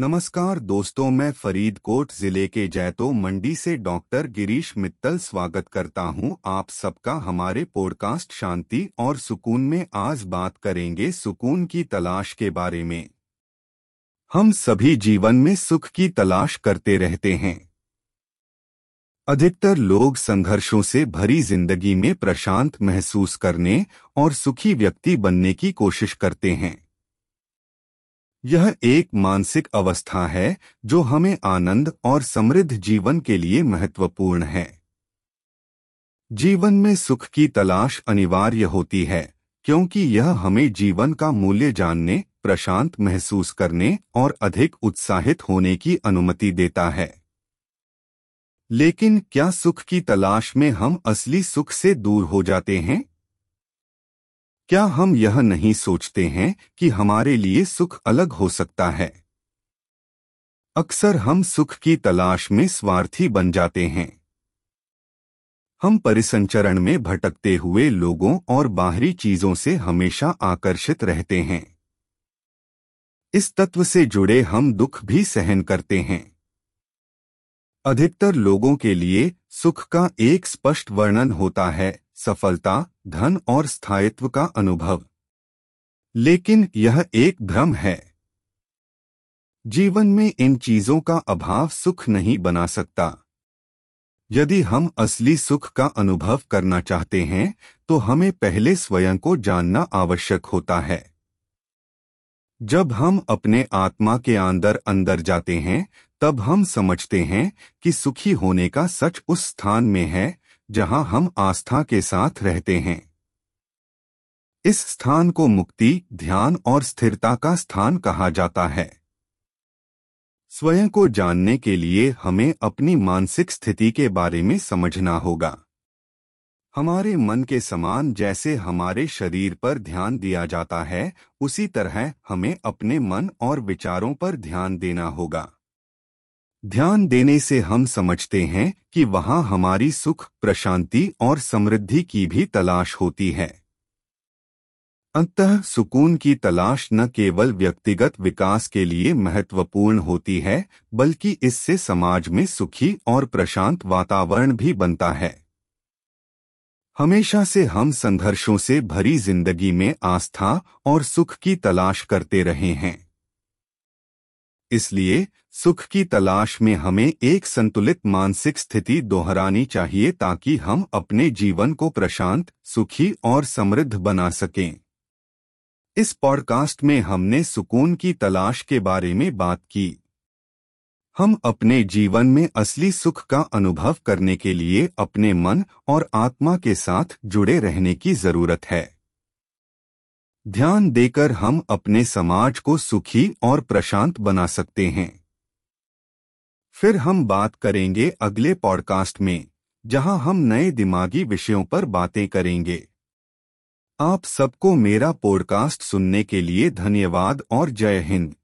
नमस्कार दोस्तों, मैं फरीदकोट ज़िले के जैतो मंडी से डॉक्टर गिरीश मित्तल स्वागत करता हूँ। आप सबका हमारे पॉडकास्ट शांति और सुकून में आज बात करेंगे सुकून की तलाश के बारे में। हम सभी जीवन में सुख की तलाश करते रहते हैं। अधिकतर लोग संघर्षों से भरी ज़िंदगी में प्रशांत महसूस करने और सुखी व्यक्ति बनने की कोशिश करते हैं। यह एक मानसिक अवस्था है जो हमें आनंद और समृद्ध जीवन के लिए महत्वपूर्ण है। जीवन में सुख की तलाश अनिवार्य होती है, क्योंकि यह हमें जीवन का मूल्य जानने, प्रशांत महसूस करने और अधिक उत्साहित होने की अनुमति देता है। लेकिन क्या सुख की तलाश में हम असली सुख से दूर हो जाते हैं? क्या हम यह नहीं सोचते हैं कि हमारे लिए सुख अलग हो सकता है? अक्सर हम सुख की तलाश में स्वार्थी बन जाते हैं। हम परिसंचरण में भटकते हुए लोगों और बाहरी चीज़ों से हमेशा आकर्षित रहते हैं। इस तत्व से जुड़े हम दुख भी सहन करते हैं। अधिकतर लोगों के लिए सुख का एक स्पष्ट वर्णन होता है, सफलता धन और स्थायित्व का अनुभव। लेकिन यह एक भ्रम है। जीवन में इन चीज़ों का अभाव सुख नहीं बना सकता। यदि हम असली सुख का अनुभव करना चाहते हैं तो हमें पहले स्वयं को जानना आवश्यक होता है। जब हम अपने आत्मा के अंदर अंदर जाते हैं, तब हम समझते हैं कि सुखी होने का सच उस स्थान में है जहाँ हम आस्था के साथ रहते हैं। इस स्थान को मुक्ति, ध्यान और स्थिरता का स्थान कहा जाता है। स्वयं को जानने के लिए हमें अपनी मानसिक स्थिति के बारे में समझना होगा। हमारे मन के समान जैसे हमारे शरीर पर ध्यान दिया जाता है, उसी तरह हमें अपने मन और विचारों पर ध्यान देना होगा। ध्यान देने से हम समझते हैं कि वहाँ हमारी सुख, प्रशांति और समृद्धि की भी तलाश होती है। अंतः सुकून की तलाश न केवल व्यक्तिगत विकास के लिए महत्वपूर्ण होती है, बल्कि इससे समाज में सुखी और प्रशांत वातावरण भी बनता है। हमेशा से हम संघर्षों से भरी ज़िंदगी में आस्था और सुख की तलाश करते रहे हैं। इसलिए सुख की तलाश में हमें एक संतुलित मानसिक स्थिति दोहरानी चाहिए ताकि हम अपने जीवन को प्रशांत, सुखी और समृद्ध बना सकें। इस पॉडकास्ट में हमने सुकून की तलाश के बारे में बात की। हम अपने जीवन में असली सुख का अनुभव करने के लिए अपने मन और आत्मा के साथ जुड़े रहने की ज़रूरत है। ध्यान देकर हम अपने समाज को सुखी और प्रशांत बना सकते हैं। फिर हम बात करेंगे अगले पॉडकास्ट में, जहाँ हम नए दिमागी विषयों पर बातें करेंगे। आप सबको मेरा पॉडकास्ट सुनने के लिए धन्यवाद और जय हिंद।